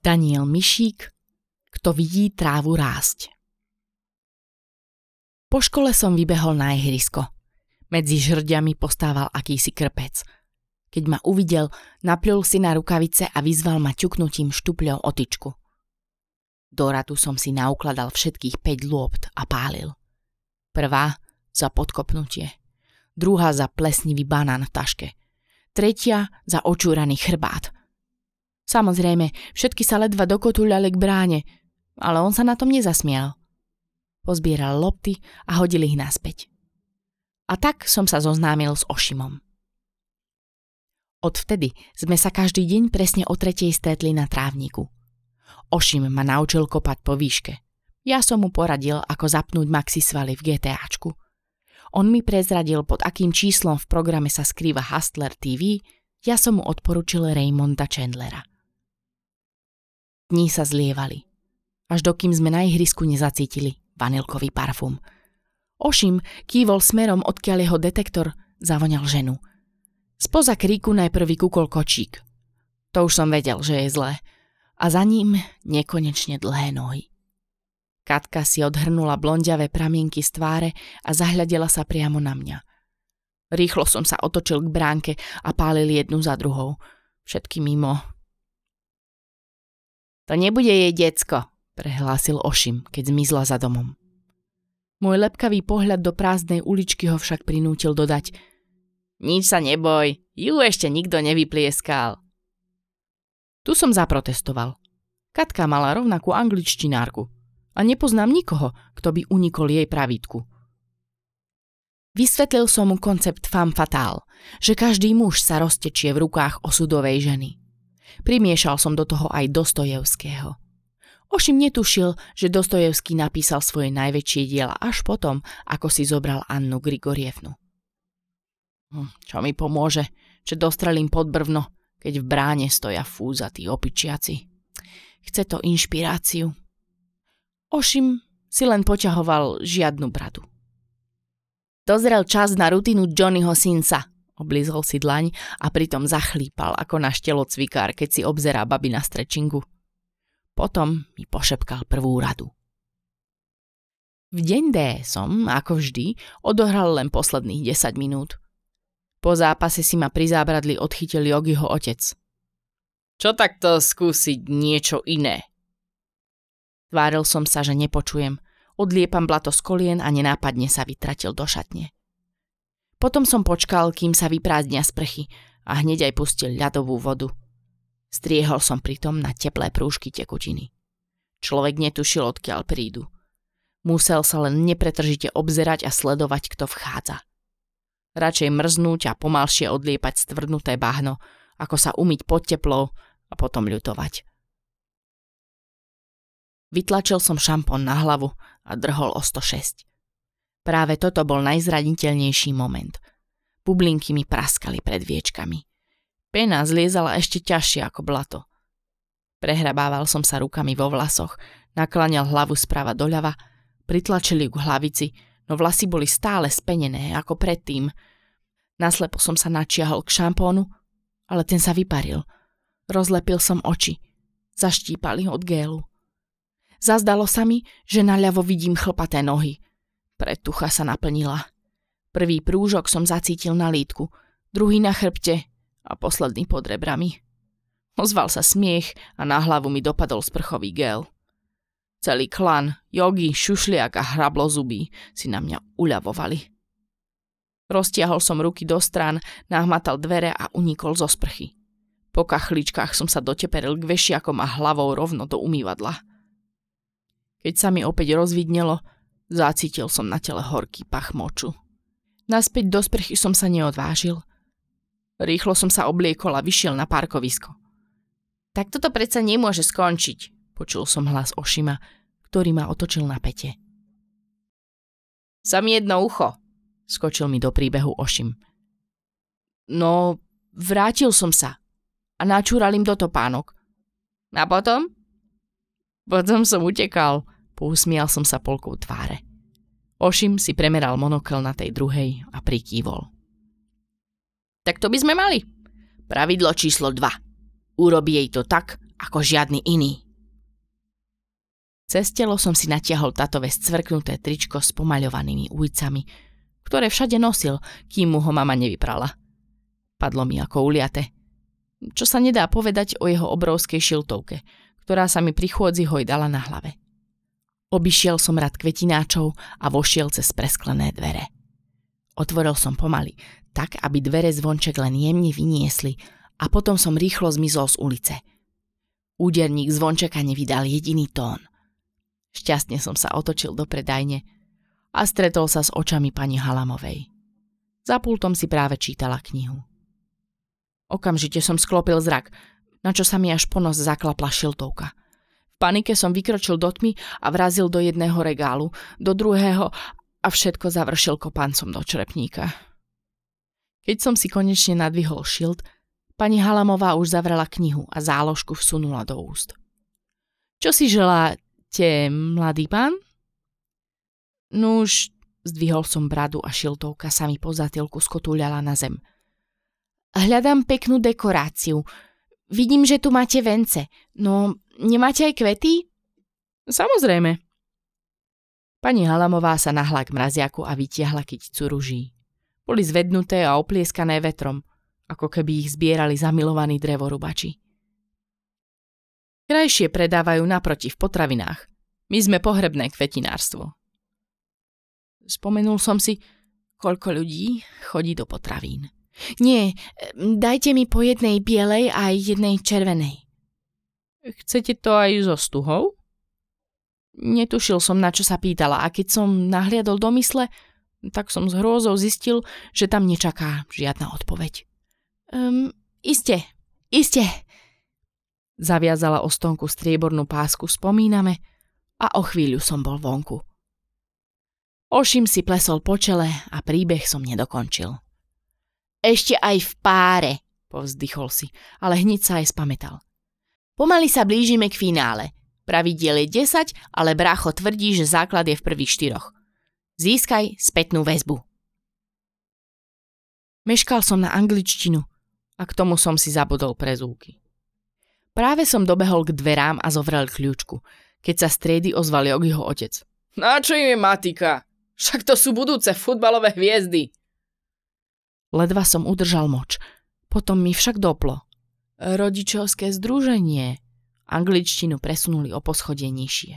Daniel Mišík, kto vidí trávu rásť. Po škole som vybehol na ihrisko. Medzi žrďami postával akýsi krpec. Keď ma uvidel, napľul si na rukavice a vyzval ma ťuknutím štupľou o tyčku. Do ratu som si naukladal všetkých 5 lôpt a pálil. Prvá za podkopnutie, druhá za plesnivý banán v taške, tretia za očúraný chrbát – Samozrejme, všetky sa ledva dokotuľali k bráne, ale on sa na tom nezasmial. Pozbieral lopty a hodil ich naspäť. A tak som sa zoznámil s Ošimom. Odvtedy sme sa každý deň presne o tretej stretli na trávniku. Ošim ma naučil kopať po výške. Ja som mu poradil, ako zapnúť maxi svaly v GTAčku. On mi prezradil, pod akým číslom v programe sa skrýva Hustler TV, ja som mu odporučil Raymonda Chandlera. Dní sa zlievali. Až dokým sme na ihrisku nezacítili vanilkový parfum. Ošim kývol smerom, odkiaľ jeho detektor zavoňal ženu. Spoza kríku najprv vykúkol kočík. To už som vedel, že je zlé. A za ním nekonečne dlhé nohy. Katka si odhrnula blondiavé pramienky z tváre a zahľadela sa priamo na mňa. Rýchlo som sa otočil k bránke a pálil jednu za druhou. Všetky mimo, to nebude jej decko, prehlásil Ošim, keď zmizla za domom. Môj lepkavý pohľad do prázdnej uličky ho však prinútil dodať Nič sa neboj, ju ešte nikto nevyplieskal. Tu som zaprotestoval. Katka mala rovnakú angličtinárku a nepoznám nikoho, kto by unikol jej pravítku. Vysvetlil som mu koncept femme fatale, že každý muž sa roztečie v rukách osudovej ženy. Primiešal som do toho aj Dostojevského. Ošim netušil, že Dostojevský napísal svoje najväčšie diela až potom, ako si zobral Annu Grigorievnu. Hm, čo mi pomôže, že dostrelím pod brvno, keď v bráne stoja fúzatí opičiaci. Chce to inšpiráciu. Ošim si len poťahoval žiadnu bradu. Dozrel čas na rutinu Johnnyho Sinsa, Oblízol si dlaň a pritom zachlípal ako náš telocvikár, keď si obzerá baby na strečingu. Potom mi pošepkal prvú radu. V deň D som, ako vždy, odohral len posledných 10 minút. Po zápase si ma pri zábradli odchytil Jogiho otec. Čo takto skúsiť niečo iné? Tváril som sa, že nepočujem. Odliepam blato z kolien a nenápadne sa vytratil do šatne. Potom som počkal, kým sa vyprázdnia sprchy a hneď aj pustil ľadovú vodu. Striehol som pritom na teplé prúžky tekutiny. Človek netušil, odkiaľ prídu. Musel sa len nepretržite obzerať a sledovať, kto vchádza. Radšej mrznúť a pomalšie odliepať stvrdnuté bahno, ako sa umyť pod teplou a potom ľutovať. Vytlačil som šampón na hlavu a drhol o 106. Práve toto bol najzraniteľnejší moment. Bublinky mi praskali pred viečkami. Pena zliezala ešte ťažšie ako blato. Prehrabával som sa rukami vo vlasoch, nakláňal hlavu sprava doľava, pritlačili k hlavici, no vlasy boli stále spenené ako predtým. Naslepo som sa načiahol k šampónu, ale ten sa vyparil. Rozlepil som oči. Zaštípali od gélu. Zazdalo sa mi, že naľavo vidím chlpaté nohy – Pretucha sa naplnila. Prvý prúžok som zacítil na lítku, druhý na chrbte a posledný pod rebrami. Ozval sa smiech a na hlavu mi dopadol sprchový gel. Celý klan, jogi, šušliak a hrablo zubí si na mňa uľavovali. Roztiahol som ruky do strán, nahmatal dvere a unikol zo sprchy. Po kachličkách som sa doteperil k vešiakom a hlavou rovno do umývadla. Keď sa mi opäť rozvidnelo, Zacítil som na tele horký pach moču. Naspäť do sprchy som sa neodvážil. Rýchlo som sa obliekol a vyšiel na parkovisko. Tak toto predsa nemôže skončiť, počul som hlas Ošima, ktorý ma otočil na pete. Sam jedno ucho, skočil mi do príbehu Ošim. No, vrátil som sa a načúral im do topánok. A potom? Potom som utekal, Pousmial som sa polkou tváre. Ošim si premeral monokel na tej druhej a prikývol. Tak to by sme mali. Pravidlo číslo 2. Urobí jej to tak, ako žiadny iný. Cez telo som si natiahol tatové scvrknuté tričko s pomaľovanými ujcami, ktoré všade nosil, kým mu ho mama nevyprala. Padlo mi ako uliate. Čo sa nedá povedať o jeho obrovskej šiltovke, ktorá sa mi pri chôdzi hojdala na hlave. Obišiel som rad kvetináčov a vošiel cez presklené dvere. Otvoril som pomaly, tak aby dvere zvonček len jemne vyniesli a potom som rýchlo zmizol z ulice. Úderník zvončeka nevydal jediný tón. Šťastne som sa otočil do predajne a stretol sa s očami pani Halamovej. Za pultom si práve čítala knihu. Okamžite som sklopil zrak, na čo sa mi až po nos zaklapla šiltovka. Panike som vykročil do tmy a vrazil do jedného regálu, do druhého a všetko završil kopancom do črepníka. Keď som si konečne nadvihol šilt, pani Halamová už zavrela knihu a záložku vsunula do úst. Čo si želá Ste mladý pán? Nuž, zdvihol som bradu a šiltovka sa mi po zatilku skotúľala na zem. Hľadám peknú dekoráciu. Vidím, že tu máte vence. No, nemáte aj kvety? Samozrejme. Pani Halamová sa nahla k mraziaku a vytiahla kyticu ruží. Boli zvednuté a oplieskané vetrom, ako keby ich zbierali zamilovaní drevorubači. Krajšie predávajú naproti v potravinách. My sme pohrebné kvetinárstvo. Spomenul som si, koľko ľudí chodí do potravín. Nie, dajte mi po jednej bielej a jednej červenej. Chcete to aj so stuhou? Netušil som, na čo sa pýtala a keď som nahliadol do mysle, tak som s hrôzou zistil, že tam nečaká žiadna odpoveď. Um, iste, iste, Zaviazala o stonku striebornú pásku spomíname a o chvíľu som bol vonku. Ošim si plesol po čele a príbeh som nedokončil. Ešte aj v páre, povzdychol si, ale hneď sa aj spametal. Pomaly sa blížime k finále. Pravidiel je 10, ale brácho tvrdí, že základ je v prvých štyroch. Získaj spätnú väzbu. Meškal som na angličtinu a k tomu som si zabudol prezúky. Práve som dobehol k dverám a zovrel kľúčku, keď sa striedy ozval Jogiho otec. Na čo im je matika? Však to sú budúce futbalové hviezdy. Ledva som udržal moč. Potom mi však doplo. Rodičovské združenie. Angličtinu presunuli o poschodie nižšie.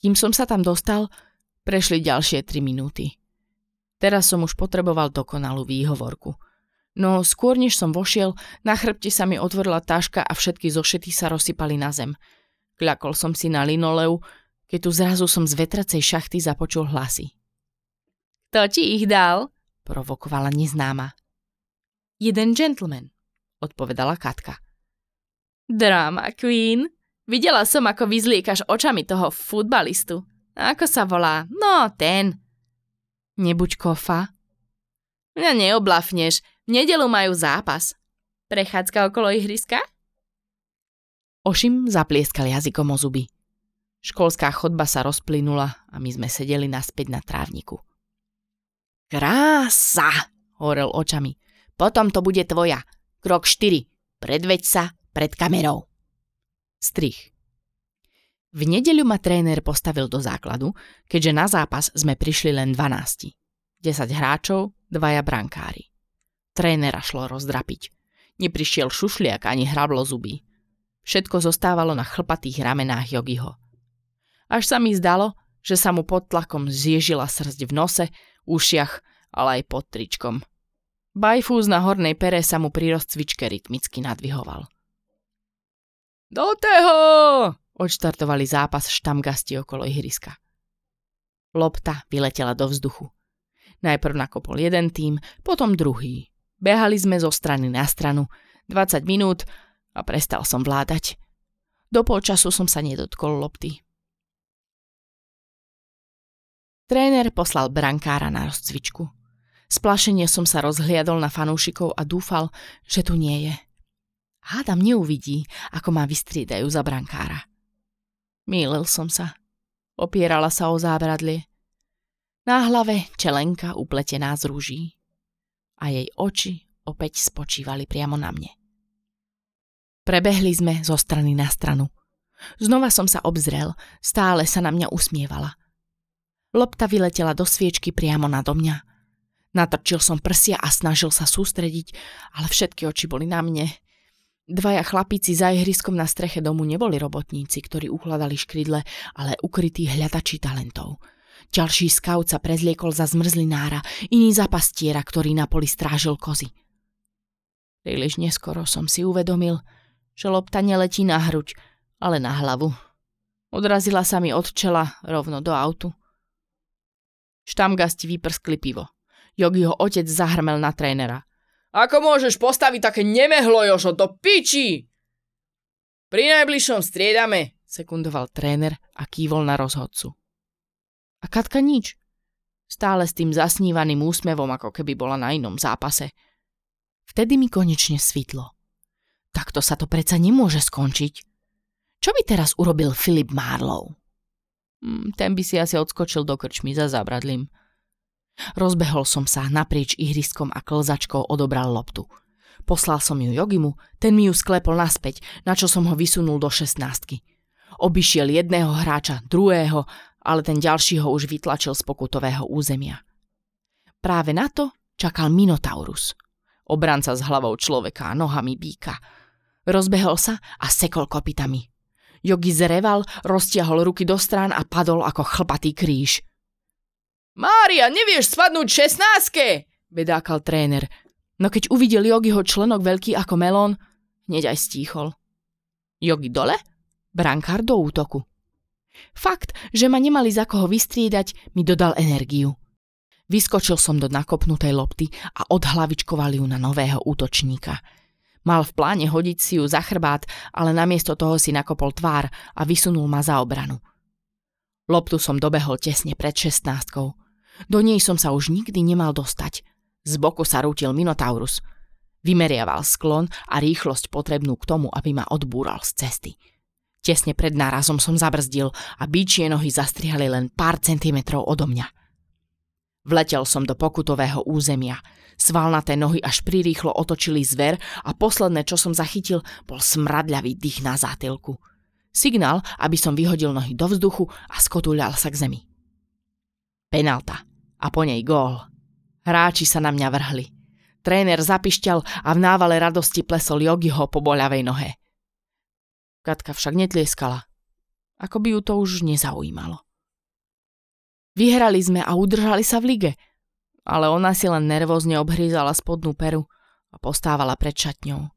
Kým som sa tam dostal, prešli ďalšie tri minúty. Teraz som už potreboval dokonalú výhovorku – No skôr než som vošiel, na chrbte sa mi otvorila táška a všetky zošety sa rozsypali na zem. Kľakol som si na linoleu, keď tu zrazu som z vetracej šachty započul hlasy. Kto ti ich dal? provokovala neznáma. Jeden gentleman, odpovedala Katka. Drama Queen. Videla som, ako vyzliekaš očami toho futbalistu. Ako sa volá? No, ten. Nebuď kofa. Mňa neoblafneš, v nedelu majú zápas. Prechádzka okolo ihriska? Ošim zaplieskal jazykom o zuby. Školská chodba sa rozplynula a my sme sedeli naspäť na trávniku. Krása, horel očami. Potom to bude tvoja. Krok 4. Predveď sa pred kamerou. Strich. V nedeľu ma tréner postavil do základu, keďže na zápas sme prišli len 12. 10 hráčov, dvaja brankári. Trénera šlo rozdrapiť. Neprišiel šušliak ani hrablo zuby. Všetko zostávalo na chlpatých ramenách Jogiho. Až sa mi zdalo, že sa mu pod tlakom zježila srdť v nose, ušiach, ale aj pod tričkom. Bajfúz na hornej pere sa mu pri rozcvičke rytmicky nadvihoval. Do teho! Odštartovali zápas štamgasti okolo ihriska. Lopta vyletela do vzduchu. Najprv nakopol jeden tým, potom druhý. Behali sme zo strany na stranu. 20 minút a prestal som vládať. Do polčasu som sa nedotkol lopty. Tréner poslal brankára na rozcvičku. Splašenie som sa rozhliadol na fanúšikov a dúfal, že tu nie je. Hádam neuvidí, ako ma vystriedajú za brankára. Mýlil som sa. Opierala sa o zábradlie. Na hlave čelenka upletená z rúží a jej oči opäť spočívali priamo na mne. Prebehli sme zo strany na stranu. Znova som sa obzrel, stále sa na mňa usmievala. Lopta vyletela do sviečky priamo nado mňa. Natrčil som prsia a snažil sa sústrediť, ale všetky oči boli na mne. Dvaja chlapíci za ihriskom na streche domu neboli robotníci, ktorí ukladali škrydle, ale ukrytí hľadači talentov. Ďalší skaut sa prezliekol za zmrzlinára, iný za pastiera, ktorý na poli strážil kozy. Príliš neskoro som si uvedomil, že lopta neletí na hruď, ale na hlavu. Odrazila sa mi od čela rovno do autu. Štamgasti vyprskli pivo. Jogiho otec zahrmel na trénera. Ako môžeš postaviť také nemehlo, Jožo, do piči? Pri najbližšom striedame, sekundoval tréner a kývol na rozhodcu. A Katka nič. Stále s tým zasnívaným úsmevom, ako keby bola na inom zápase. Vtedy mi konečne svitlo. Takto sa to predsa nemôže skončiť. Čo by teraz urobil Filip Marlow? Hm, ten by si asi odskočil do krčmy za zábradlím. Rozbehol som sa naprieč ihriskom a klzačkou odobral loptu. Poslal som ju Jogimu, ten mi ju sklepol naspäť, na čo som ho vysunul do šestnáctky. Obišiel jedného hráča, druhého, ale ten ďalší ho už vytlačil z pokutového územia. Práve na to čakal Minotaurus. Obranca s hlavou človeka a nohami býka – Rozbehol sa a sekol kopitami. Jogi zreval, roztiahol ruky do strán a padol ako chlpatý kríž. Mária, nevieš spadnúť šestnáctke, bedákal tréner. No keď uvidel Jogiho členok veľký ako melón, hneď aj stíchol. Jogi dole, brankár do útoku. Fakt, že ma nemali za koho vystriedať, mi dodal energiu. Vyskočil som do nakopnutej lopty a odhlavičkoval ju na nového útočníka – Mal v pláne hodiť si ju za chrbát, ale namiesto toho si nakopol tvár a vysunul ma za obranu. Loptu som dobehol tesne pred šestnáctkou. Do nej som sa už nikdy nemal dostať. Z boku sa rútil Minotaurus. Vymeriaval sklon a rýchlosť potrebnú k tomu, aby ma odbúral z cesty. Tesne pred nárazom som zabrzdil a bíčie nohy zastrihali len pár centimetrov odo mňa. Vletel som do pokutového územia – Svalnaté nohy až prirýchlo otočili zver a posledné, čo som zachytil, bol smradľavý dých na zátilku. Signál, aby som vyhodil nohy do vzduchu a skotuľal sa k zemi. Penalta. A po nej gól. Hráči sa na mňa vrhli. Tréner zapišťal a v návale radosti plesol Jogiho po boľavej nohe. Katka však netlieskala. Ako by ju to už nezaujímalo. Vyhrali sme a udržali sa v lige – ale ona si len nervózne obhrízala spodnú peru a postávala pred šatňou.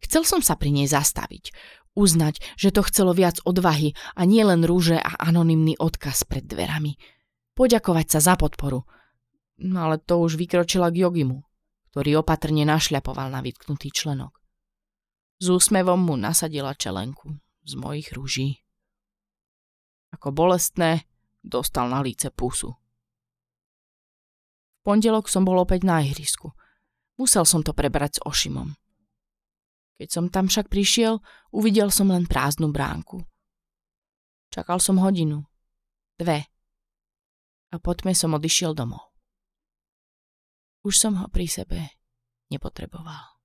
Chcel som sa pri nej zastaviť, uznať, že to chcelo viac odvahy a nie len rúže a anonymný odkaz pred dverami. Poďakovať sa za podporu. No ale to už vykročila k Jogimu, ktorý opatrne našľapoval na vytknutý členok. S úsmevom mu nasadila čelenku z mojich rúží. Ako bolestné, dostal na líce pusu pondelok som bol opäť na ihrisku. Musel som to prebrať s Ošimom. Keď som tam však prišiel, uvidel som len prázdnu bránku. Čakal som hodinu. Dve. A po tme som odišiel domov. Už som ho pri sebe nepotreboval.